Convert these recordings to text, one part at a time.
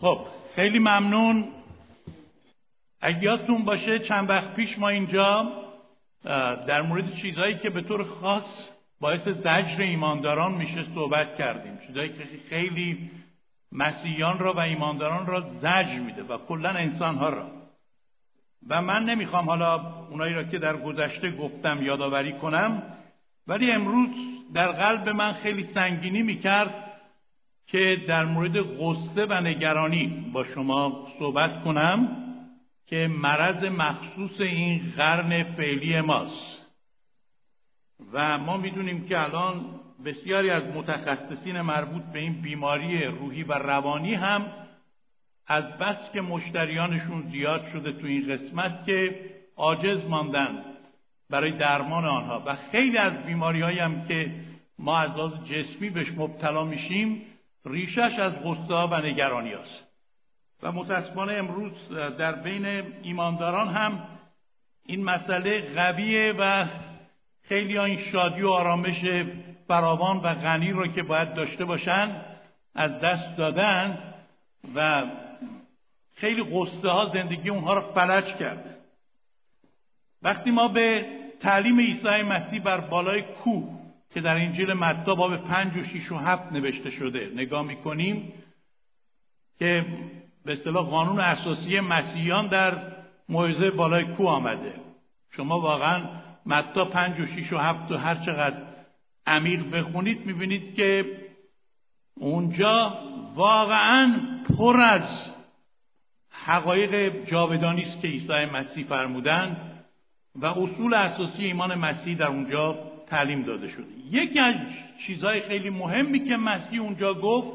خب خیلی ممنون. اگه یادتون باشه چند وقت پیش ما اینجا در مورد چیزهایی که به طور خاص باعث زجر ایمانداران میشه صحبت کردیم. چیزهایی که خیلی مسیحیان را و ایمانداران را زجر میده و کلا انسانها را. و من نمی‌خوام حالا اونایی را که در گذشته گفتم یادآوری کنم ولی امروز در قلب من خیلی سنگینی می‌کرد که در مورد غصه و نگرانی با شما صحبت کنم که مرض مخصوص این قرن فعلی ماست. و ما می‌دونیم که الان بسیاری از متخصصین مربوط به این بیماری روحی و روانی هم از بس که مشتریانشون زیاد شده تو این قسمت که عاجز ماندن برای درمان آنها. و خیلی از بیماری هم که ما از لحاظ جسمی بهش مبتلا میشیم ریشش از غصه و نگرانی هست. و متاسفانه امروز در بین ایمانداران هم این مسئله قویه و خیلی این شادی و آرامش فراوان و غنی رو که باید داشته باشن از دست دادن و خیلی قصه ها زندگی اونها رو فلج کرده وقتی ما به تعلیم عیسی مسیح بر بالای کوه که در انجیل متی باب پنج و شیش و هفت نوشته شده. نگاه می‌کنیم که به اصطلاح قانون اساسی مسیحیان در موعظه بالای کوه آمده. شما واقعا متا پنج و شیش و هفت و هر چقدر عمیق بخونید می‌بینید که اونجا واقعا پر از حقایق جاودانی است که عیسی مسیح فرمودند و اصول اساسی ایمان مسیح در اونجا تعلیم داده شده یکی از چیزهای خیلی مهمی که مسیح اونجا گفت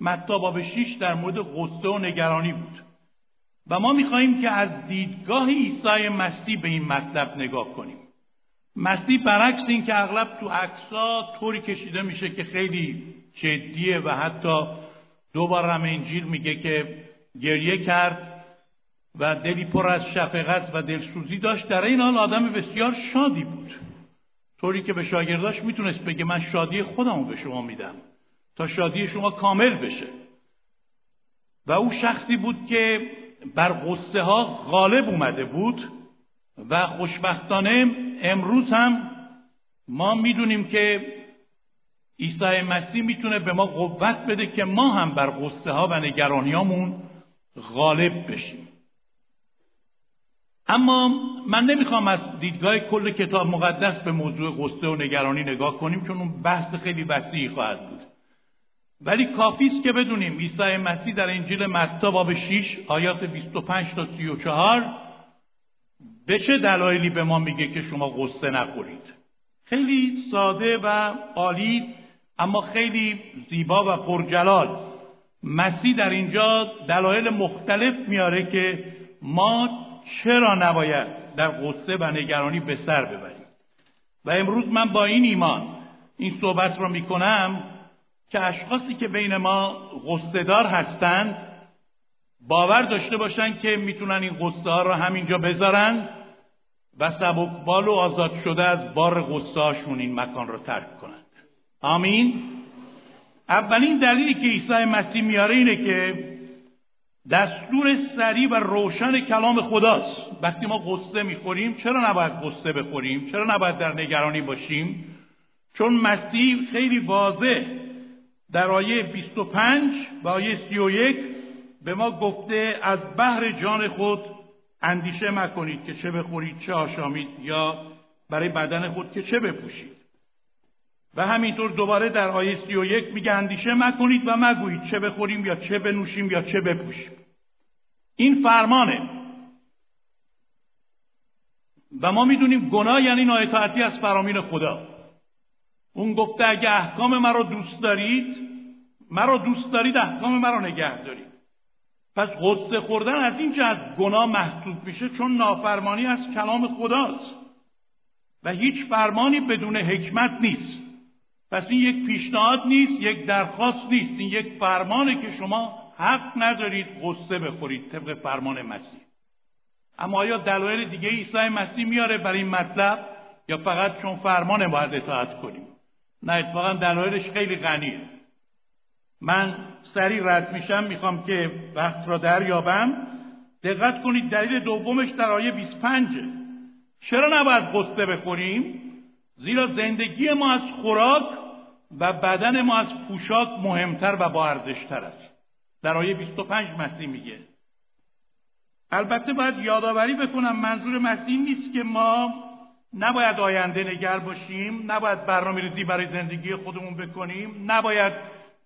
متا باب 6 در مورد غصه و نگرانی بود. و ما می‌خواهیم که از دیدگاه عیسی مسیح به این مطلب نگاه کنیم. مسیح برعکس این که اغلب تو عکسا طوری کشیده میشه که خیلی جدیه و حتی دوباره هم انجیل میگه که گریه کرد و دلی پر از شفقت و دلسوزی داشت. در این حال آدم بسیار شادی بود. طوری که به شاگرداش می‌تونست بگه من شادی خودمو به شما میدم تا شادی شما کامل بشه. و او شخصی بود که بر غصه ها غالب اومده بود و خوشبختانه امروز هم ما می‌دونیم که عیسی مسیح می‌تونه به ما قوت بده که ما هم بر غصه ها و نگرانیامون غالب بشیم. اما من نمی‌خوام از دیدگاه کل کتاب مقدس به موضوع غصه و نگرانی نگاه کنیم چون اون بحث خیلی وسیعی خواهد بود. ولی کافی است که بدونیم عیسی مسیح در انجیل متی باب 6 آیات 25 تا 34 به چه دلایلی به ما میگه که شما غصه نخورید؟ خیلی ساده و عالی اما خیلی زیبا و پرجلال. مسیح در اینجا دلایل مختلف میاره که ما چرا نباید در غصه و نگرانی به سر ببریم؟ و امروز من با این ایمان این صحبت رو می‌کنم که اشخاصی که بین ما غصه دار هستند باور داشته باشن که می‌تونن این غصه ها رو همینجا بذارن و سبکبال و آزاد شده از بار غصه هاشون این مکان رو ترک کنند. آمین. اولین دلیلی که عیسی مسیح میاره اینه که دستور سریع و روشن کلام خداست. وقتی ما قصه می‌خوریم چرا نباید قصه بخوریم؟ چرا نباید در نگرانی باشیم؟ چون مسیح خیلی واضح در آیه 25 و آیه 31 به ما گفته از بحر جان خود اندیشه مکنید که چه بخورید چه آشامید یا برای بدن خود که چه بپوشید. و همینطور دوباره در آیه سی و یک میگه اندیشه مکنید و مگویید چه بخوریم یا چه بنوشیم یا چه بپوشیم. این فرمانه. و ما می‌دونیم گناه یعنی نااطاعتی از فرامین خدا. اون گفته اگه احکام مرا دوست دارید مرا دوست دارید احکام مرا نگه دارید. پس غصه خوردن از این جهت گناه محسوب میشه چون نافرمانی از کلام خداست. و هیچ فرمانی بدون حکمت نیست. پس این یک پیشنهاد نیست یک درخواست نیست. این یک فرمانه که شما حق ندارید غصه بخورید طبق فرمان مسیح. اما آیا دلایل دیگه عیسی مسیح میاره برای این مطلب؟ یا فقط چون فرمان باید اطاعت کنیم؟ نه اتفاقا دلایلش خیلی غنیه. من سریع رد میشم می‌خوام که وقت را دریابم. دقت کنید دلیل دومش در آیه 25 چرا نباید قصه بخوریم؟ زیرا زندگی ما از خوراک و بدن ما از پوشاک مهمتر و با است. در آیه 25 مسیح میگه البته باید یادآوری بکنم منظور مسیح نیست که ما نباید آینده نگر باشیم نباید برنامه ریزی برای زندگی خودمون بکنیم نباید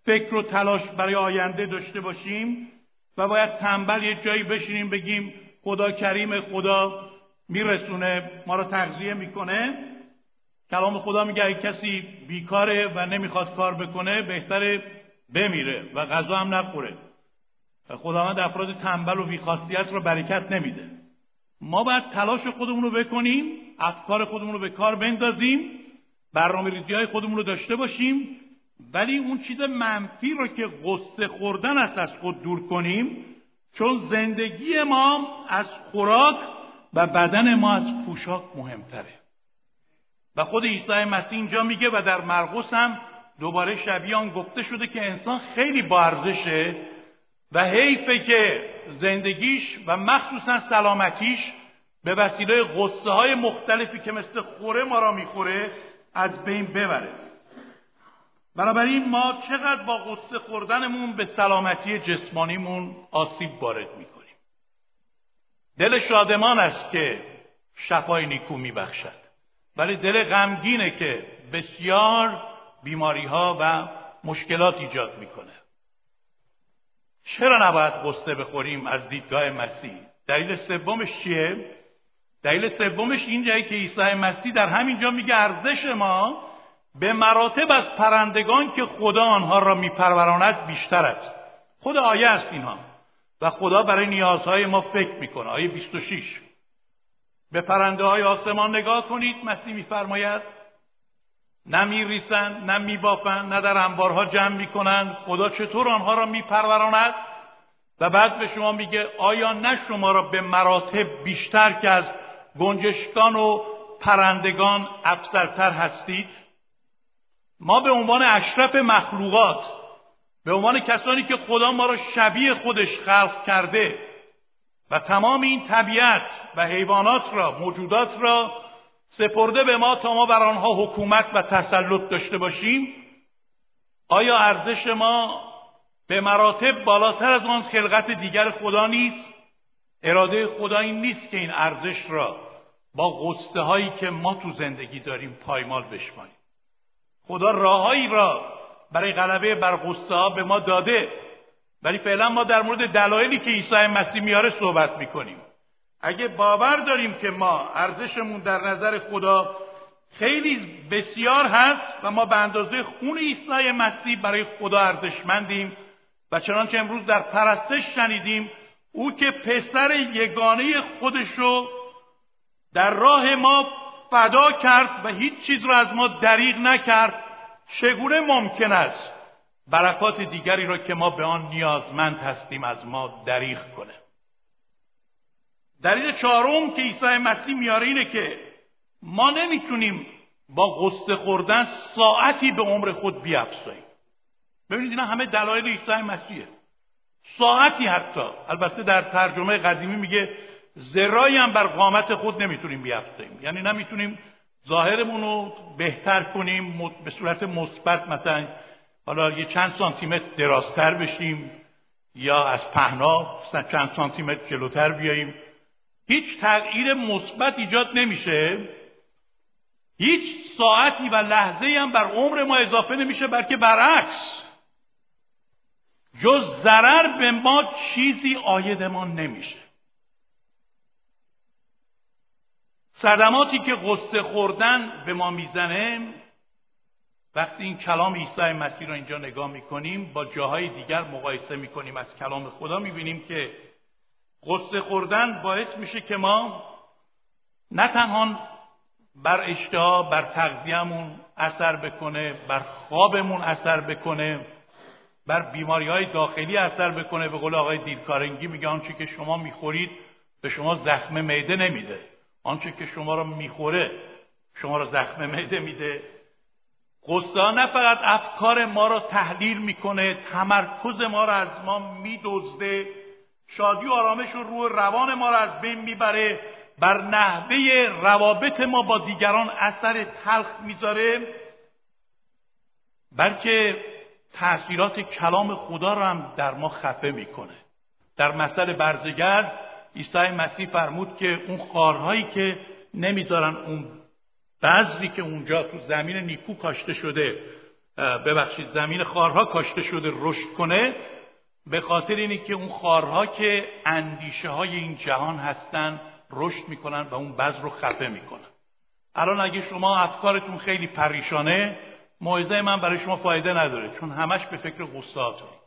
فکر و تلاش برای آینده داشته باشیم و باید تنبل یه جایی بشینیم بگیم خدا کریم خدا میرسونه ما رو تغذیه می‌کنه. کلام خدا میگه اگه کسی بیکاره و نمی‌خواد کار بکنه بهتره بمیره و غذا هم نخوره. و خداوند افراد تنبل و بیخاصیت رو برکت نمیده. ما باید تلاش خودمون رو بکنیم افکار خودمون رو به کار بندازیم برنامه ریزی های خودمون رو داشته باشیم ولی اون چیز منفی رو که غصه خوردن است از خود دور کنیم چون زندگی ما از خوراک و بدن ما از پوشاک مهمتره. خود عیسی مسیح اینجا میگه و در مرقس هم دوباره شبیه آن گفته شده که انسان خیلی با ارزشه و حیفه که زندگیش و مخصوصا سلامتیش به وسیله غصه های مختلفی که مثل خوره ما را می‌خوره از بین ببره. بنابراین ما چقدر با غصه خوردنمون به سلامتی جسمانیمون آسیب وارد می‌کنیم. دل شادمان است که شفای نیکو میبخشد. ولی دل غمگینه که بسیار بیماری ها و مشکلات ایجاد می‌کنه. چرا نباید قصه بخوریم از دیدگاه مسیح؟ دلیل سومش چیه؟ دلیل سومش اینجایی که عیسی مسیح در همینجا میگه ارزش ما به مراتب از پرندگان که خدا آنها را میپروراند بیشتر است. خود آیه است اینها. و خدا برای نیازهای ما فکر می‌کنه. آیه 26 به پرنده های آسمان نگاه کنید مسیح میفرماید نه میریسند نه میبافند نه در انبارها جمع می‌کنند خدا چطور آنها را میپروراند و بعد به شما میگه آیا نه شما را به مراتب بیشتر که از گنجشکان و پرندگان افسرتر هستید؟ ما به عنوان اشرف مخلوقات به عنوان کسانی که خدا ما را شبیه خودش خلق کرده و تمام این طبیعت و حیوانات را موجودات را سپرده به ما تا ما بر آنها حکومت و تسلط داشته باشیم. آیا ارزش ما به مراتب بالاتر از آن خلقت دیگر خدا نیست؟ اراده خدا این نیست که این ارزش را با غصه هایی که ما تو زندگی داریم پایمال بشماریم. خدا راههایی را برای غلبه بر غصه ها به ما داده. ولی فعلا ما در مورد دلایلی که عیسی مسیح میاره صحبت می‌کنیم. اگه باور داریم که ما ارزشمون در نظر خدا خیلی بسیار هست و ما به اندازه خون عیسی مسیح برای خدا ارزشمندیم و چنانچه امروز در پرستش شنیدیم او که پسر یگانه خودشو در راه ما فدا کرد و هیچ چیز را از ما دریغ نکرد چگونه ممکن است برکات دیگری را که ما به آن نیازمند هستیم از ما دریغ کنه. دلیل چهارم که عیسی مسیح میاره اینه که ما نمی‌تونیم با قصه خوردن ساعتی به عمر خود بیافزاییم. ببینید اینا همه دلایل عیسی مسیحه. ساعتی حتی. البته در ترجمه قدیمی میگه زرایی هم بر قامت خود نمی‌تونیم بیافزاییم. یعنی نمی‌تونیم ظاهرمون رو بهتر کنیم به صورت مثبت مثلا حالا یه چند سانتیمتر درازتر بشیم یا از پهنا چند سانتیمتر جلوتر بیاییم هیچ تغییر مثبت ایجاد نمیشه. هیچ ساعتی و لحظه هم بر عمر ما اضافه نمیشه بلکه برعکس. جز ضرر به ما چیزی آیدمان نمیشه. صدماتی که غصه خوردن به ما می‌زنه وقتی این کلام عیسی مسیح رو اینجا نگاه می‌کنیم با جاهای دیگر مقایسه می‌کنیم. از کلام خدا می‌بینیم که قصه خوردن باعث میشه که ما نه تنها بر اشتها بر تغذیهمون اثر بکنه بر خوابمون اثر بکنه بر بیماری های داخلی اثر بکنه. به قول آقای دیرکارنگی میگه آنچه که شما می‌خورید به شما زخم معده نمیده. آنچه که شما رو می‌خوره شما رو زخم معده میده. غصه نه فقط افکار ما را تحلیل می‌کنه تمرکز ما را از ما میدزده. شادی و آرامش رو روی روان ما را از بین می‌بره. بر نحوه روابط ما با دیگران اثر تلخ می‌ذاره. بلکه تاثیرات کلام خدا رو هم در ما خفه می‌کنه. در مثل برزگرد عیسی مسیح فرمود که اون خارهایی که نمی‌ذارن اون بذری که اونجا تو زمین نیکو کاشته شده ببخشید زمین خارها کاشته شده رشد کنه به خاطر اینه که اون خارها که اندیشه های این جهان هستن رشد می‌کنن و اون بذر رو خفه می‌کنن. الان اگه شما افکارتون خیلی پریشانه موعظه من برای شما فایده نداره چون همش به فکر غصاتونید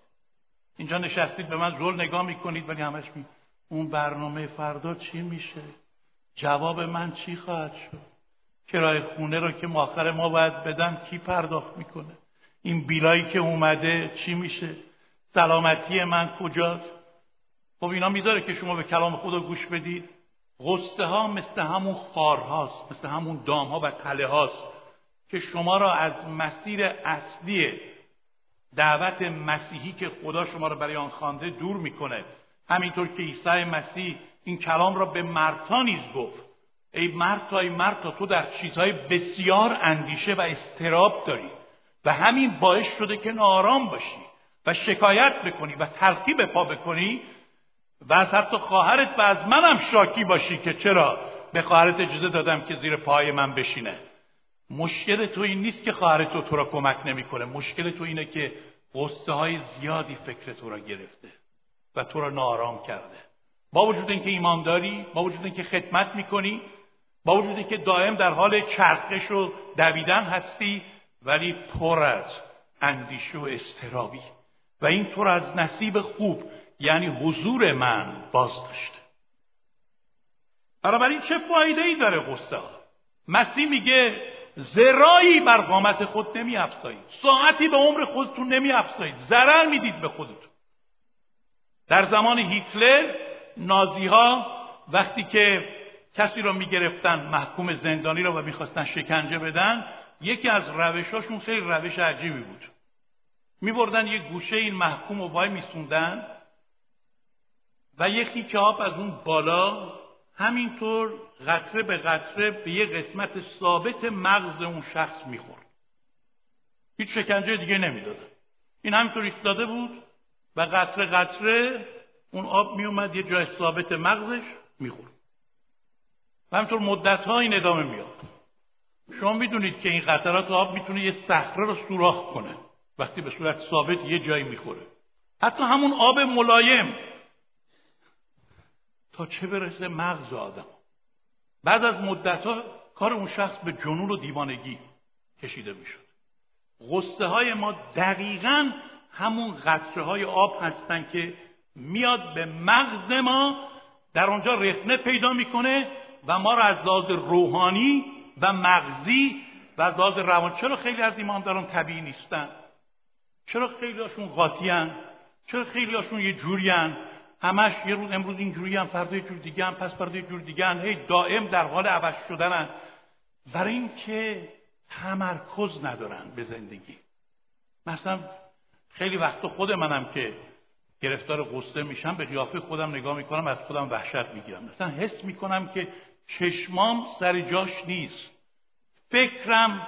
اینجا نشستید به من زل نگاه می‌کنید ولی همش می اون برنامه فردا چی میشه؟ جواب من چی خواهد شد؟ کرای خونه رو که آخر ما باید بدن کی پرداخت می‌کنه؟ این بیلایی که اومده چی میشه؟ سلامتی من کجاست؟ خب اینا می‌ذاره که شما به کلام خدا گوش بدید. غصه ها مثل همون خار هاست مثل همون دام ها و تله هاست که شما را از مسیر اصلی دعوت مسیحی که خدا شما را برای آن خوانده دور می‌کنه. همینطور که عیسی مسیح این کلام را به مرتا نیز گفت. ای مرتا ای مرتا تو در چیزهای بسیار اندیشه و استراب داری و همین باعث شده که نارام باشی و شکایت بکنی و تلقی به پا بکنی و از حتی خواهرت و از منم شاکی باشی که چرا به خواهرت اجازه دادم که زیر پای من بشینه. مشکل تو این نیست که خواهر تو تو را کمک نمی‌کنه. مشکل تو اینه که قصه های زیادی فکر تو را گرفته و تو را نارام کرده. با وجود اینکه ایمان داری با وجود اینکه خدمت می‌کنی با وجود اینکه دائم در حال چرخش و دویدن هستی ولی پر از اندیشه و استرابی و این تو را از نصیب خوب یعنی حضور من باز داشته بنابراین چه فایده ای داره غصه؟ مسیح میگه زرایی بر قامت خود نمی افزایید ساعتی به عمر خودتون نمی افزایید ضرر می‌دید به خودتون. در زمان هیتلر نازی ها وقتی که کسی را می‌گرفتن محکوم زندانی را و می‌خواستن شکنجه بدن یکی از روشاشون خیلی روش عجیبی بود. میبردن یه گوشه این محکوم رو وای میسوندن و یکی که آب از اون بالا همینطور قطره به قطره به یه قسمت ثابت مغز اون شخص می‌خورد. هیچ شکنجه دیگه نمی‌دادن این همینطور ایستاده بود و قطره قطره اون آب میومد یه جای ثابت مغزش می‌خورد. و همینطور مدت این ادامه میاد. شما می‌دونید که این قطرات آب می‌تونه یه صخره رو سوراخ کنه. وقتی به صورت ثابت یه جایی می‌خوره. حتی همون آب ملایم. تا چه برسه مغز آدم. بعد از مدت ها کار اون شخص به جنون و دیوانگی کشیده می‌شد. غصه های ما دقیقا همون قطره های آب هستن که میاد به مغز ما در آنجا رخنه پیدا می‌کنه و ما را از لحاظ روحانی و مغزی و از لحاظ روان چرا خیلی از ایمانداران طبیعی نیستن؟ چرا خیلی هاشون قاطی چرا خیلی هاشون یه جوری همش یه روز امروز اینجوری هم فردا یه جور دیگه هم پس فردا یه جور دیگه هم هی دائم در حال عوض شدنن برای اینکه تمرکز ندارن به زندگی. مثلا خیلی وقت خود منم که گرفتار قصه میشم به قیافه خودم نگاه می‌کنم از خودم وحشت می‌گیرم. مثلا حس می‌کنم که چشمام سر جاش نیست. فکرم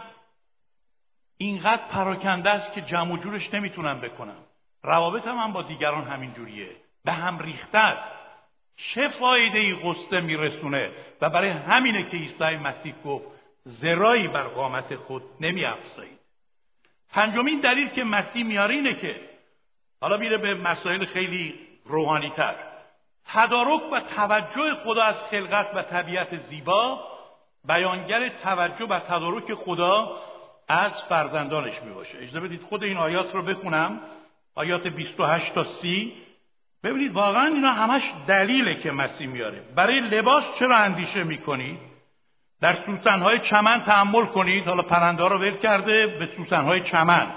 اینقدر پراکنده است که جمع و جورش نمی‌تونم بکنم. روابطم هم با دیگران همین جوریه. به هم ریخته است. چه فایده ای قصه میرسونه؟ و برای همینه که عیسی مسیح گفت زرایی بر قامت خود نمی افزایید پنجمین دلیل که مسیح میاره اینه که حالا میره به مسائل خیلی روحانی تر تدارک و توجه خدا از خلقت و طبیعت زیبا بیانگر توجه و تدارک خدا از فرزندانش می باشه اجازه بدید خود این آیات رو بخونم. آیات 28 تا 30 ببینید واقعا اینا همش دلیله که مسیح میاره. برای لباس چرا اندیشه می‌کنید؟ در سوسنهای چمن تحمل کنید. حالا پرنده رو ول کرده به سوسنهای چمن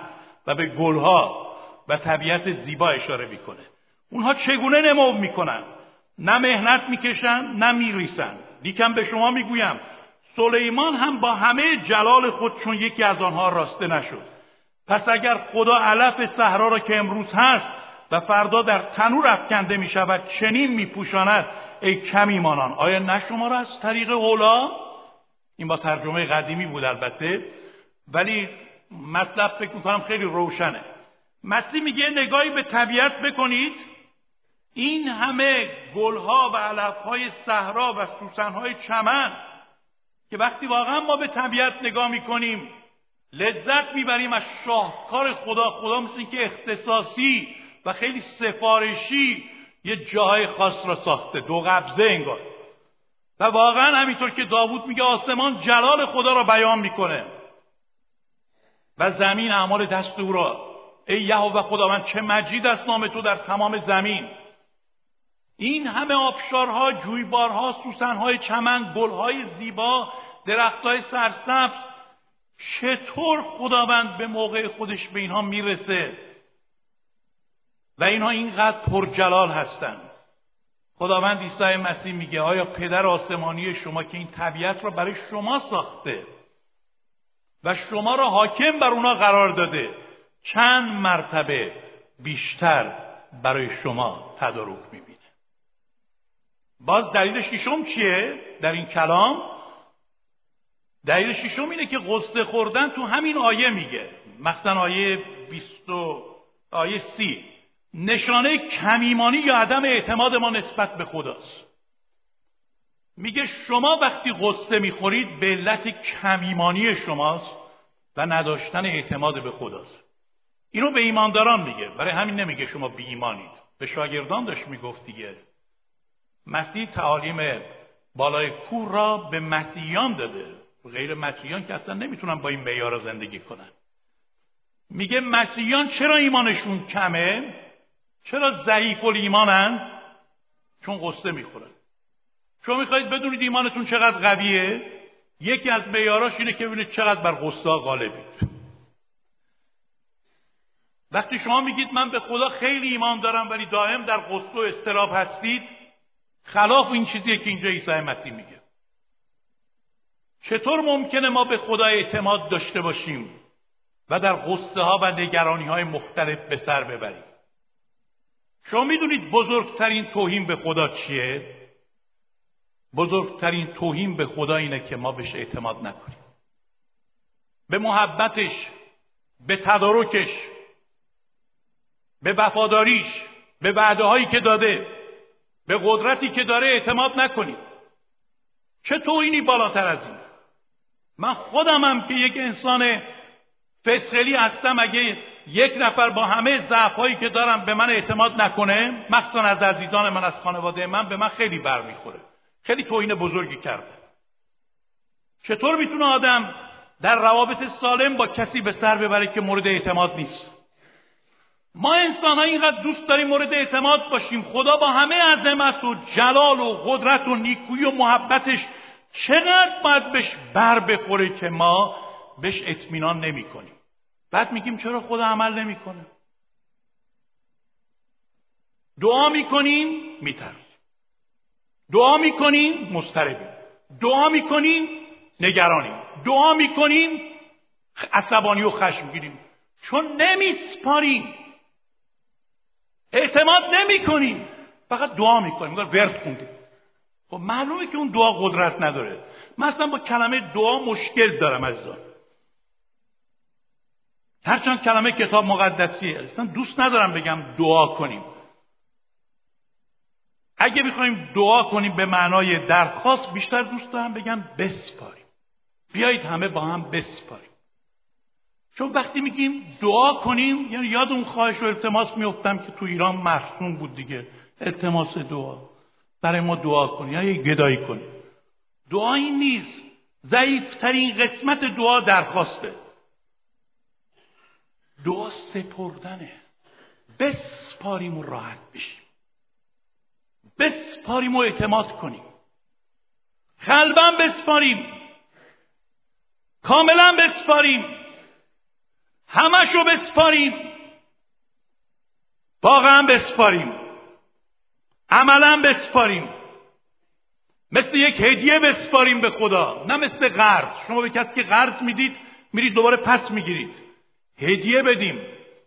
و به گلها و طبیعت زیبا اشاره می‌کنه. اونها چگونه نمو می‌کنن؟ نه مهنت می‌کشن نه میریسن. لیکن به شما می‌گویم سلیمان هم با همه جلال خود چون یکی از آنها راسته نشد. پس اگر خدا علف صحرا را که امروز هست و فردا در تنور افکنده می شود چنین می پوشاند ای کمی مانان آیا نه شما را از طریق اولا این با ترجمه قدیمی بود البته ولی مطلب فکر می‌کنم خیلی روشنه. مسیح میگه نگاهی به طبیعت بکنید. این همه گلها و علفهای صحرا و سوسنهای چمن که وقتی واقعا ما به طبیعت نگاه می‌کنیم لذت می‌بریم از شاهکار خدا. خدا مثل که اختصاصی و خیلی سفارشی یه جاهای خاص را ساخته. دو قبضه انگار. و واقعا همینطور که داوود میگه آسمان جلال خدا را بیان می‌کنه. و زمین اعمال دست او را. ای یهوه خداوند چه مجید است نام تو در تمام زمین. این همه آبشارها جویبارها سوسنهای چمن گلهای زیبا درختهای سرسبز چطور خداوند به موقع خودش به اینها می‌رسه؟ و اینها اینقدر پرجلال هستند. خداوند عیسی مسیح میگه آیا پدر آسمانی شما که این طبیعت را برای شما ساخته و شما را حاکم بر اونا قرار داده چند مرتبه بیشتر برای شما تدارک می‌بینه؟ باز دلیل ششم چیه در این کلام؟ دلیل ششم اینه که قصه خوردن تو همین آیه میگه. مثلا آیه 20 آیه سی. نشانه کمیمانی یا عدم اعتماد ما نسبت به خداست. میگه شما وقتی قصه می‌خورید به علت کمیمانی شماست و نداشتن اعتماد به خداست. اینو به ایمانداران میگه. برای همین نمیگه شما بی ایمانید. به شاگردان داشت می‌گفت دیگه. مسیح تعالیم بالای کور را به مسیحیان داده. غیر مسیحیان که اصلا نمی‌تونن با این معیار زندگی کنن. میگه مسیحیان چرا ایمانشون کمه؟ چرا ضعیف ایمانند چون قصه می‌خورن. شما می‌خواهید بدونید ایمانتون چقدر قویه؟ یکی از معیاراش اینه که ببینید چقدر بر قصه غالبید وقتی شما میگید من به خدا خیلی ایمان دارم ولی دائم در قصه و استراب هستید خلاف این چیزیه که اینجا عیسی مسیح میگه. چطور ممکنه ما به خدا اعتماد داشته باشیم و در قصه ها و نگرانی های مختلف به سر ببریم؟ شما می‌دونید بزرگترین توهین به خدا چیه؟ بزرگترین توهین به خدا اینه که ما بهش اعتماد نکنیم. به محبتش به تدارکش به وفاداریش به وعده هایی که داده به قدرتی که داره اعتماد نکنیم چه توهینی بالاتر از این؟ من خودمم که یک انسان فسخلی هستم اگه یک نفر با همه ضعفهایی که دارم به من اعتماد نکنه مخصوصا از عزیزان من از خانواده من به من خیلی برمیخوره. خیلی توهین بزرگی کرده. چطور می‌تونه آدم در روابط سالم با کسی به سر ببره که مورد اعتماد نیست؟ ما انسان ها اینقدر دوست داریم مورد اعتماد باشیم. خدا با همه عظمت و جلال و قدرت و نیکویی و محبتش چقدر باید بهش بر بخوره که ما بهش اطمینان نمی کنیم. بعد میگیم چرا خدا عمل نمی‌کنه دعا می‌کنیم میترسیم دعا می‌کنیم مضطربیم. دعا می‌کنیم نگرانیم. دعا می‌کنیم عصبانی و خشم گیریم چون نمیسپاریم اعتماد نمی‌کنیم فقط دعا می‌کنیم میگن ورد خوندیم خب معلومه که اون دعا قدرت نداره. مثلا با کلمه دعا مشکل دارم از دار. هرچند کلمه کتاب مقدسیه. اصلا دوست ندارم بگم دعا کنیم. اگه می‌خوایم دعا کنیم به معنای درخواست بیشتر دوست دارم بگم بسپاریم. بیایید همه با هم بسپاریم. چون وقتی میگیم دعا کنیم یعنی یاد اون خواهش و التماس میفتم که تو ایران مرسوم بود دیگه. التماس دعا. برای ما دعا کنیم یک گدایی کنیم. دعایی نیست. ضعیفترین قسمت دعا درخواسته. دعا سپردنه. بسپاریم و راحت بشیم. بسپاریم و اعتماد کنیم. خلبا بسپاریم. کاملا بسپاریم. همشو بسپاریم. واقعا بسپاریم. عملا بسپاریم. مثل یک هدیه بسپاریم به خدا. نه مثل قرض. شما به کسی که قرض می‌دید میرید دوباره پس می‌گیرید. هدیه بدیم.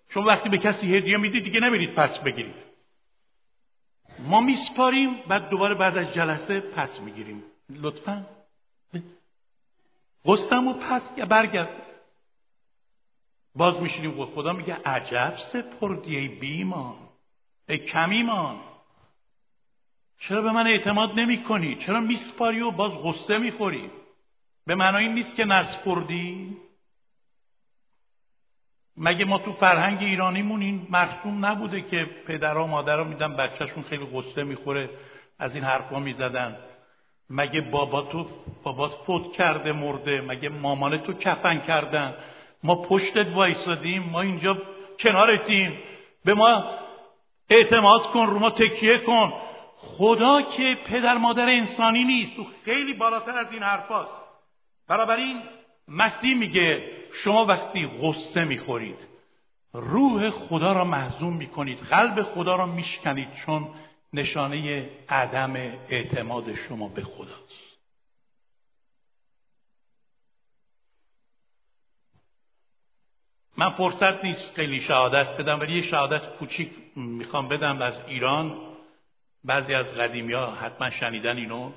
شما وقتی به کسی هدیه می‌دید دیگه نمیرید پس بگیرید. ما میسپاریم بعد دوباره بعد از جلسه پس می‌گیریم. لطفا. قستم و پس برگرد. باز میشینیم خدا میگه عجب سپردی ای بیمان ای کمیمان چرا به من اعتماد نمی کنی؟ چرا میسپاری و باز غصه می‌خوری؟ به معنای نیست که نسپردی؟ مگه ما تو فرهنگ ایرانیمون این مرسوم نبوده که پدرها مادرها میدن بچهشون خیلی غصه می‌خوره از این حرفا می‌زدن مگه بابا تو بابات فوت کرده مرده مگه مامان تو کفن کردن ما پشتت وایسادیم ما اینجا کنارتیم. به ما اعتماد کن رو ما تکیه کن. خدا که پدر مادر انسانی نیست تو خیلی بالاتر از این حرفاست. بنابراین مسیح میگه شما وقتی غصه می‌خورید روح خدا را محزوم می‌کنید قلب خدا را میشکنید چون نشانه عدم اعتماد شما به خداست من فرصت نیست خیلی شهادت بدم ولی یه شهادت کوچیک می‌خوام بدم از ایران. بعضی از قدیمی ها حتما شنیدن اینو.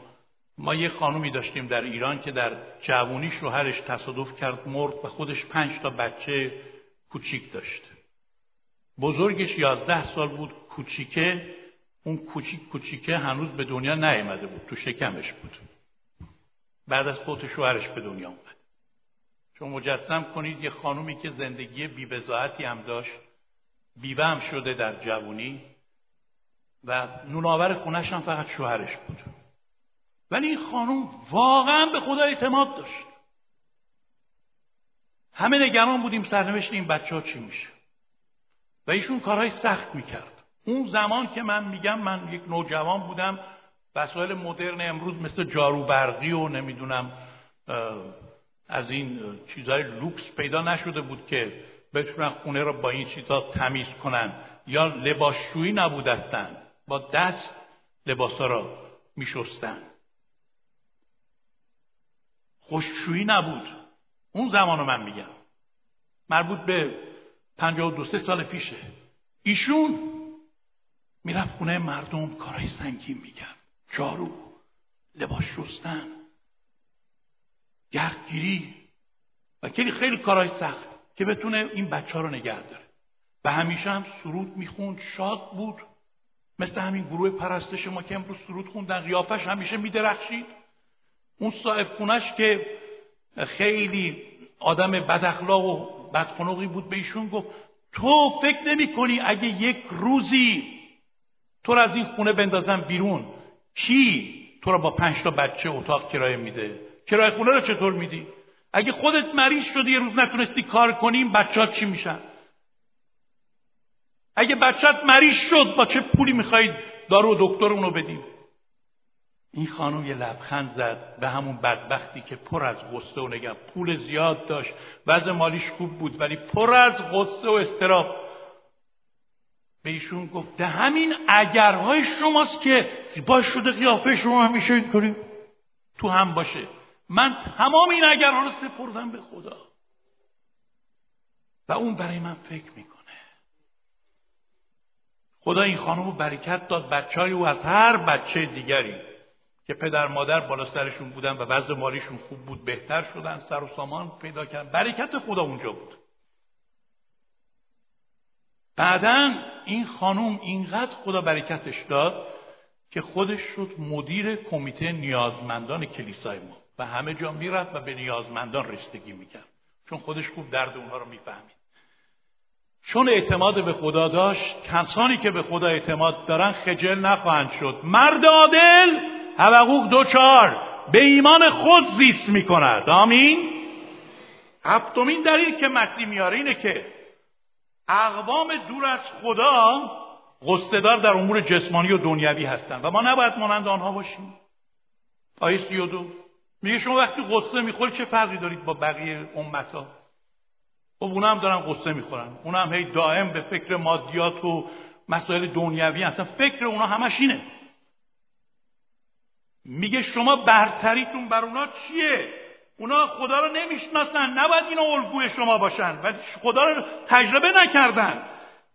ما یه خانومی داشتیم در ایران که در جوونی شوهرش تصادف کرد مرد و خودش پنج تا بچه کوچیک داشت. بزرگش یازده سال بود کوچیکه. اون کوچیک کوچیکه هنوز به دنیا نیامده بود تو شکمش بود. بعد از فوت شوهرش به دنیا اومد. چون مجسم کنید یه خانومی که زندگی بیوزاعتی هم داشت بیوه هم شده در جوونی و نوناور خونش هم فقط شوهرش بود. ولی این خانم واقعا به خدا اعتماد داشت. همه نگران بودیم سرنوشت این بچه ها چی میشه. و ایشون کارهای سخت می‌کرد. اون زمان که من میگم من یک نوجوان بودم وسایل مدرن امروز مثل جارو برقی و نمی‌دونم از این چیزهای لوکس پیدا نشده بود که بتونن خونه را با این چیزها تمیز کنن یا لباسشویی نبودستن با دست لباسا را میشستن. خوششویی نبود. اون زمان رو من میگم. مربوط به پنجاه و دو سه سال پیشه. ایشون می‌رفت خونه مردم کارهای سنگین می‌کرد. جارو لباس شستن. گردگیری و خیلی خیلی کارهای سخت که بتونه این بچه ها رو نگه داره. و همیشه هم سرود می‌خوند شاد بود. مثل همین گروه پرستش ما که امروز سرود خوندن قیافش همیشه میدرخشید. اون صاحب خونش که خیلی آدم بداخلاق و بدخنقی بود به ایشون گفت تو فکر نمی کنی اگه یک روزی تو را از این خونه بندازم بیرون کی تو را با پنج تا بچه اتاق کرایه میده. کرایه خونه رو چطور میدی؟ اگه خودت مریض شدی یه روز نتونستی کار کنیم ها چی میشن؟ اگه بچت مریض شد با چه پولی می‌خواید دارو و دکتر اونو بدیم این خانم یه لبخند زد به همون بدبختی که پر از غصه و نگم پول زیاد داشت. وضع مالیش خوب بود ولی پر از غصه و استراب. به ایشون گفت ده همین اگرهای شماست که باش شده قیافه شما همیشه اینطوری. تو هم باشه. من تمام این اگرها رو سپردم به خدا. و اون برای من فکر می‌کنه. خدا این خانم رو برکت داد بچه های او از هر بچه دیگری که پدر مادر بالا سرشون بودن و وضع مالیشون خوب بود بهتر شدن سر و سامان پیدا کردن. برکت خدا اونجا بود. بعدا این خانم اینقدر خدا برکتش داد که خودش شد مدیر کمیته نیازمندان کلیسای ما. و همه جا می‌رفت و به نیازمندان رسیدگی می‌کرد. چون خودش خوب درد اونها رو می‌فهمید. چون اعتماد به خدا داشت کسانی که به خدا اعتماد دارن خجل نخواهند شد. مرد عادل حبقوق دو چار به ایمان خود زیست می‌کند. آمین. هفتمین دلیل که متنی میاره اینه که اقوام دور از خدا قصدار در امور جسمانی و دنیوی هستند و ما نباید مانند آنها باشیم. آیه سی و دو. میگه شما وقتی قصه می‌خوری چه فرقی دارید با بقیه امت ها خب اونا هم دارن قصه می‌خورن. اونا هم هی دائم به فکر مادیات و مسائل دنیوی اصلا فکر اونا همش اینه. میگه شما برتریتون بر اونا چیه؟ اونا خدا رو نمی‌شناسن. نباید اینا الگوی شما باشن. و خدا رو تجربه نکردن.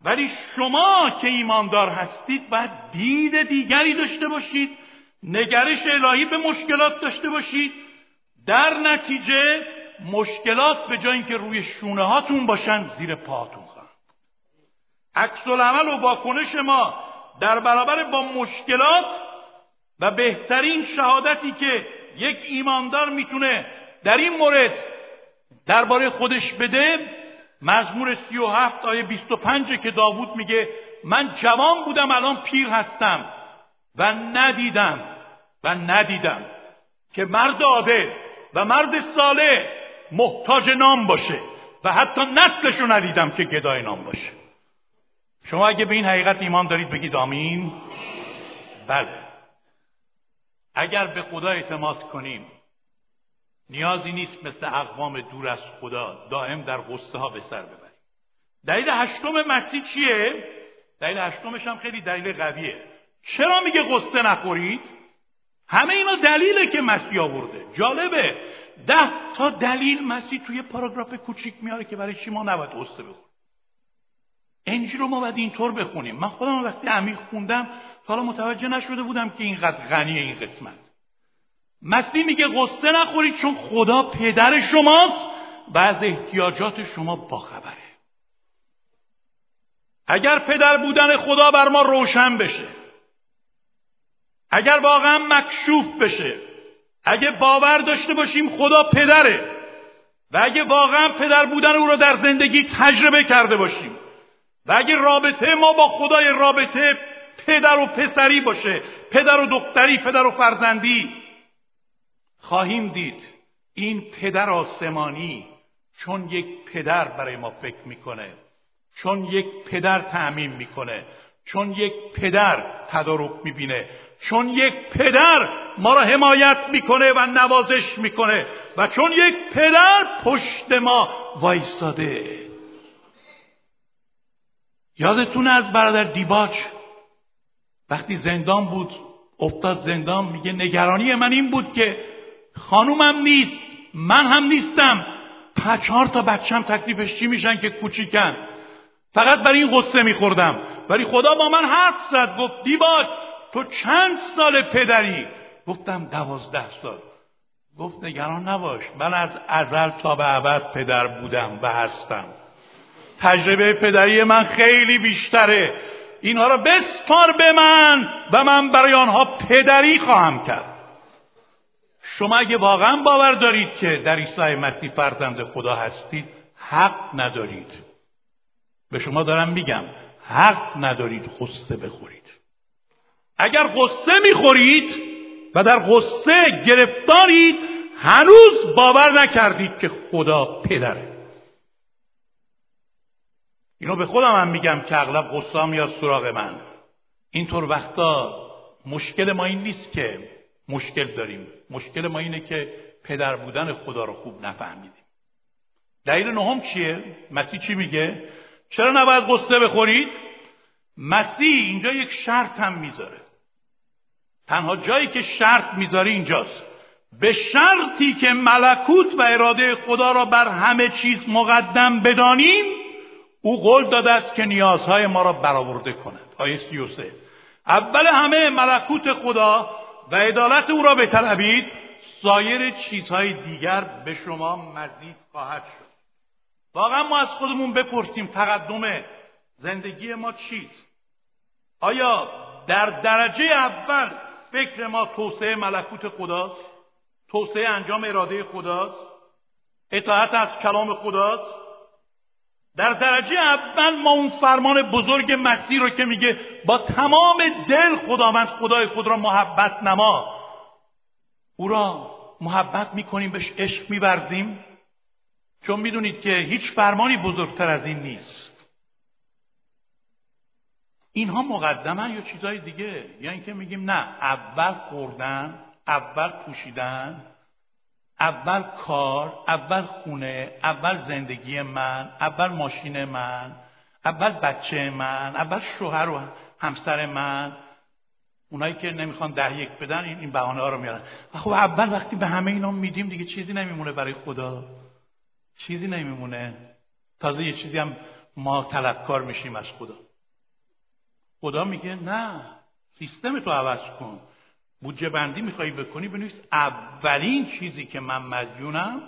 ولی شما که ایماندار هستید باید دید دیگری داشته باشید. نگرش الهی به مشکلات داشته باشید. در نتیجه مشکلات به جای اینکه روی شونه هاتون باشن زیر پاهاتون خواهند. عکس العمل و واکنش ما در برابر با مشکلات و بهترین شهادتی که یک ایماندار می‌تونه در این مورد درباره خودش بده مزمور سی و هفت آیه بیست و پنجه که داوود میگه من جوان بودم الان پیر هستم. و ندیدم و ندیدم که مرد عادل و مرد صالح محتاج نام باشه و حتی نسلشو ندیدم که گدای نام باشه. شما اگه به این حقیقت ایمان دارید بگید آمین؟ بله. اگر به خدا اعتماد کنیم نیازی نیست مثل اقوام دور از خدا دائم در غصه ها به سر ببریم. دلیل هشتم مسیح چیه؟ دلیل هشتمش هم خیلی دلیل قویه. چرا میگه غصه نخورید؟ همه اینا دلیله که مسیح آورده. جالبه. ده تا دلیل مسیح توی پاراگراف کوچیک میاره که برای چی ما نباید غصه بخوریم. انجیل رو ما باید اینطور بخونیم. من خودم وقتی عمیق خوندم حالا متوجه نشده بودم که اینقدر غنی این قسمت. مسیح میگه غصه نخورید چون خدا پدر شماست و از احتیاجات شما باخبره. اگر پدر بودن خدا بر ما روشن بشه اگر واقعا مکشوف بشه اگه باور داشته باشیم خدا پدره و اگه واقعا پدر بودن او را در زندگی تجربه کرده باشیم و اگه رابطه ما با خدای رابطه پدر و پسری باشه پدر و دختری پدر و فرزندی خواهیم دید این پدر آسمانی چون یک پدر برای ما فکر می‌کنه چون یک پدر تعمین می‌کنه چون یک پدر تدارک می‌بینه چون یک پدر ما را حمایت می‌کنه و نوازش می‌کنه و چون یک پدر پشت ما وایساده یادتون از برادر دیباچ؟ وقتی زندان بود افتاد زندان میگه نگرانی من این بود که خانومم نیست من هم نیستم. پچهار تا بچم تکلیفش چی میشن که کوچیکن؟ فقط برای این غصه میخوردم. ولی خدا با من حرف زد گفت دیباج تو چند سال پدری؟ گفتم دوازده سال. گفت نگران نباش من از ازل تا به ابد پدر بودم و هستم. تجربه پدری من خیلی بیشتره. اینها را بسپار به من و من برای آنها پدری خواهم کرد. شما اگه واقعا باور دارید که در عیسی مسیح فرزند خدا هستید حق ندارید. به شما دارم میگم حق ندارید غصه بخورید. اگر غصه می‌خورید و در غصه گرفتارید هنوز باور نکردید که خدا پدره. اینو به خودم هم میگم که اغلب غصه میاد سراغ من. اینطور وقتا مشکل ما این نیست که مشکل داریم. مشکل ما اینه که پدر بودن خدا رو خوب نفهمیدیم. دلیل نهم چیه؟ مسیح چی میگه؟ چرا نباید قصه بخورید؟ مسیح اینجا یک شرط هم می‌ذاره. تنها جایی که شرط می‌ذاره اینجاست. به شرطی که ملکوت و اراده خدا را بر همه چیز مقدم بدانیم او قول داده است که نیازهای ما را برآورده کند. آیه 33 اول همه ملکوت خدا و عدالت او را بطلبید سایر چیزهای دیگر به شما مزید خواهد شد. واقعا ما از خودمون بپرسیم تقدم زندگی ما چیست؟ آیا در درجه اول فکر ما توسعه ملکوت خداست. توسعه انجام اراده خداست. اطاعت از کلام خداست. در درجه اول ما اون فرمان بزرگ مسیح رو که میگه با تمام دل خداوند خدای خود را محبت نما. او را محبت می‌کنیم بهش عشق میورزیم. چون می‌دونید که هیچ فرمانی بزرگتر از این نیست. اینها مقدمن یا چیزهای دیگه؟ یا اینکه میگیم نه اول خوردن اول پوشیدن اول کار اول خونه اول زندگی من اول ماشین من اول بچه من اول شوهر و همسر من. اونایی که نمی‌خوان ده یک بدن این این بهانه ها رو میارن. خب اول وقتی به همه اینا میدیم دیگه چیزی نمیمونه برای خدا. چیزی نمیمونه. تازه یه چیزی هم ما طلبکار میشیم از خدا. خدا میگه نه سیستم تو عوض کن. بودجه بندی میخوایی بکنی بنویس اولین چیزی که من مدیونم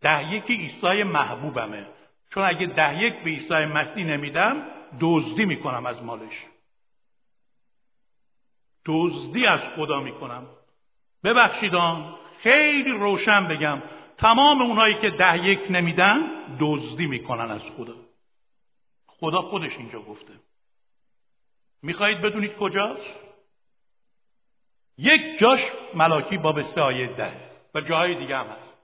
ده یک عیسی محبوبمه. چون اگه ده یک به عیسی مسیح نمیدم دزدی می‌کنم از مالش. دزدی از خدا می‌کنم. ببخشیدان خیلی روشن بگم تمام اونایی که ده یک نمیدن دزدی می‌کنن از خدا. خدا خودش اینجا گفته. می‌خواهید بدونید کجاست؟ یک جاش ملاکی باب سه آیه ده و جاهای دیگه هم هست.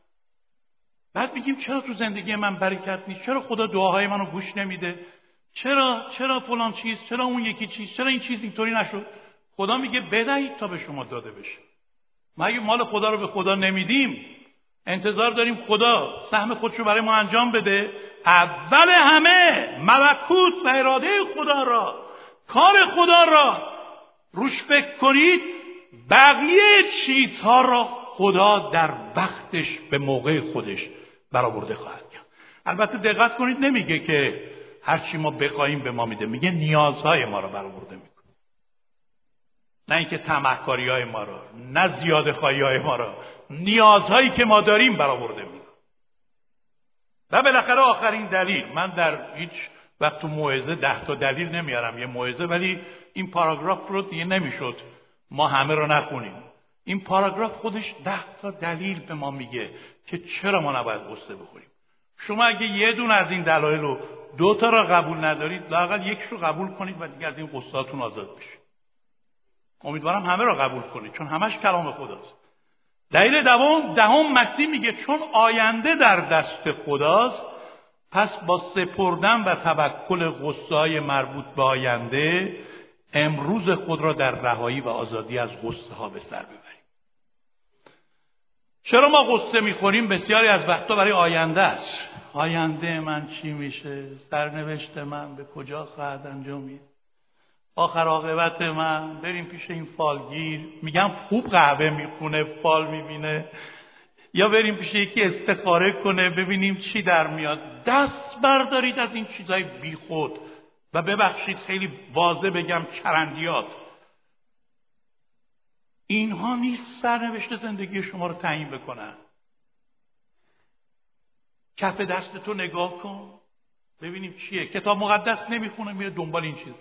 بعد میگیم چرا تو زندگی من برکت نیست؟ چرا خدا دعاهای منو گوش نمیده؟ چرا چرا فلان چیز؟ چرا اون یکی چیز؟ چرا این چیز اینطوری نشد؟ خدا میگه بدهید تا به شما داده بشه. ما اگه مال خدا رو به خدا نمیدیم انتظار داریم خدا سهم خودش رو برای ما انجام بده. اول همه ملکوت و اراده خدا را کار خدا را. روش فکر کنید بقیه چیزها را خدا در وقتش به موقع خودش برآورده خواهد کرد. البته دقت کنید نمیگه که هرچی ما بخواهیم به ما میده. میگه نیازهای ما را برآورده می‌کنه. نه اینکه تمهکاری های ما را نه زیاده خواهی های ما را نیازهایی که ما داریم برآورده می‌کنه. و بالاخره آخرین دلیل من در هیچ وقت تو موعظه ده تا دلیل نمیارم یه موعظه ولی این پاراگراف رو دیگه نمی‌شد. ما همه رو نخونیم. این پاراگراف خودش ده تا دلیل به ما میگه که چرا ما نباید قصه بخوریم. شما اگه یه دون از این دلایل رو دو تا را قبول ندارید لاقل یک رو قبول کنید و دیگه از این قصاتون آزاد بشید. امیدوارم همه را قبول کنید چون همش کلام خداست. دلیل دوم دهم مسیح میگه چون آینده در دست خداست پس با سپردن و توکل غصه مربوط به آینده امروز خود را در رهایی و آزادی از غصه ها به سر ببریم. چرا ما غصه می‌خوریم؟ بسیاری از وقتا برای آینده است. آینده من چی میشه؟ سرنوشت من به کجا خواهد انجامید آخر عاقبت من بریم پیش این فالگیر. میگم خوب قهوه می‌خونه فال می‌بینه. یا بریم پیش یکی استخاره کنه ببینیم چی در میاد. دست بردارید از این چیزای بیخود و ببخشید خیلی واضح بگم چرندیات. اینها نیست سرنوشت زندگی شما رو تعیین بکنن. کف دست تو نگاه کن. ببینیم چیه. کتاب مقدس نمی‌خونه میره دنبال این چیز.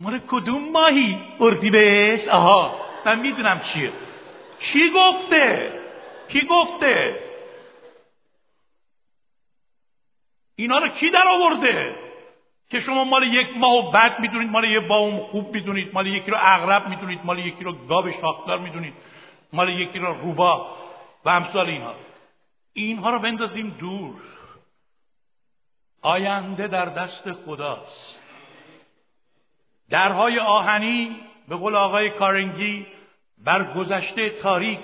مال کدوم ماهی؟ اردی بهش آها. من می‌دونم چیه. کی گفته؟ کی گفته؟ اینا رو کی در آورده که شما مال یک ماه و بعد می‌دونید مال یک باوم خوب می‌دونید مال یکی رو اغرب می‌دونید مال یکی رو گاب شاخدار می‌دونید مال یکی رو روبا و امثال اینها اینها رو بندازیم دور. آینده در دست خداست. درهای آهنی به قول آقای کارنگی بر گذشته تاریک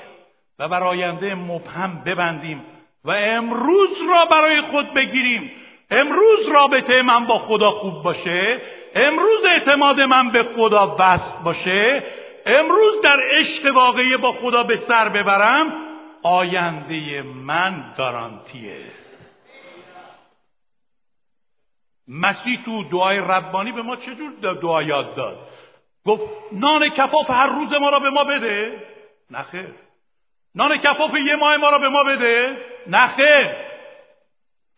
و بر آینده مبهم ببندیم. و امروز را برای خود بگیریم. امروز رابطه من با خدا خوب باشه. امروز اعتماد من به خدا وصل باشه. امروز در عشق واقعی با خدا به سر ببرم. آینده من گارانتیه. مسیح تو دعای ربانی به ما چجور دعا یاد داد؟ گفت نان کفاف هر روز ما را به ما بده. نخیر نان کفاف یه ماه ما را به ما بده؟ نخیر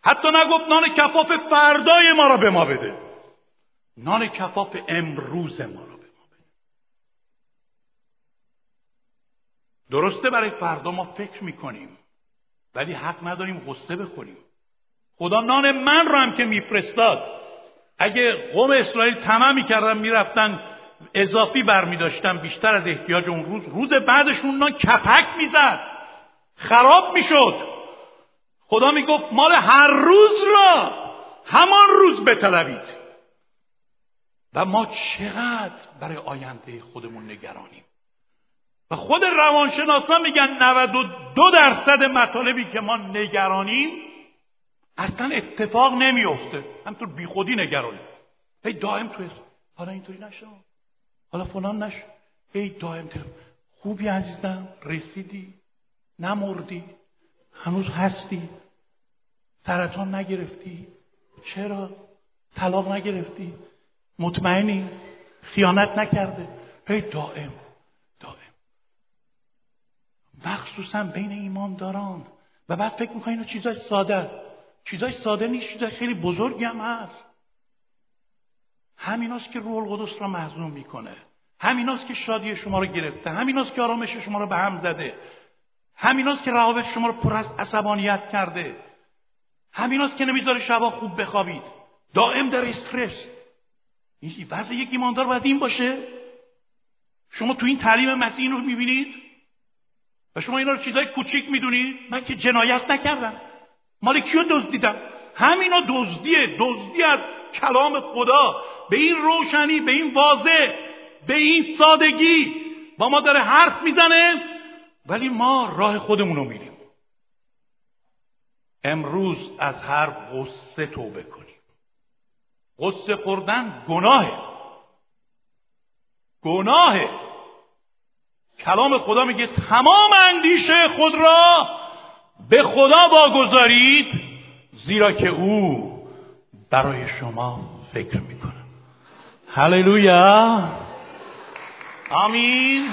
حتی نگفت نان کفاف فردای ما را به ما بده. نان کفاف امروز ما را به ما بده. درسته برای فردا ما فکر می‌کنیم ولی حق نداریم غصه بخوریم. خدا نان من رو هم که میفرستاد. اگه قوم اسرائیل تمام می‌کردن می‌رفتن اضافی برمیداشتن بیشتر از احتیاج اون روز. روز بعدشون نان کپک می‌زد خراب می‌شد خدا می‌گفت مال هر روز را همان روز بطلبید. و ما چقدر برای آینده خودمون نگرانیم. و خود روانشناسان میگن 92 درصد مطالبی که ما نگرانیم اصلا اتفاق نمیفته همطور بیخودی نگرانی هی دائم تو حالا اینطوری نشه حالا فلان نشه ای دائم خوبی عزیزم؟ رسیدی؟ نمردی؟ هنوز هستی؟ سرطان نگرفتی؟ چرا؟ طلاق نگرفتی؟ مطمئنی؟ خیانت نکرده؟ هی دائم دائم مخصوصا بین ایمانداران. و بعد فکر می‌کنی اینا چیزای ساده چیزای ساده نیست چیزای خیلی بزرگی هم هست. همیناست که روح القدس را محزون می‌کنه. همیناست که شادی شما رو گرفته. همیناست که آرامش شما رو به هم زده. همیناست که روابط شما رو پر از عصبانیت کرده. همیناست که نمی‌ذاره شبا خوب بخوابید. دائم در استرس. این وضع یک ایماندار باید این باشه؟ شما تو این تعلیم مسیح رو می‌بینید؟ و شما اینا رو چیزای کوچیک می‌دونید؟ من که جنایت نکردم. مال کیو دزدیدم؟ همینا دزدیه دزدی از کلام خدا. به این روشنی به این واضح به این سادگی. با ما داره حرف می‌زنه ولی ما راه خودمون رو میریم. امروز از هر غصه توبه کنیم. غصه خوردن گناهه. گناهه. کلام خدا میگه تمام اندیشه خود را به خدا واگذارید. زیرا که او برای شما فکر می‌کنه هللویا. آمین.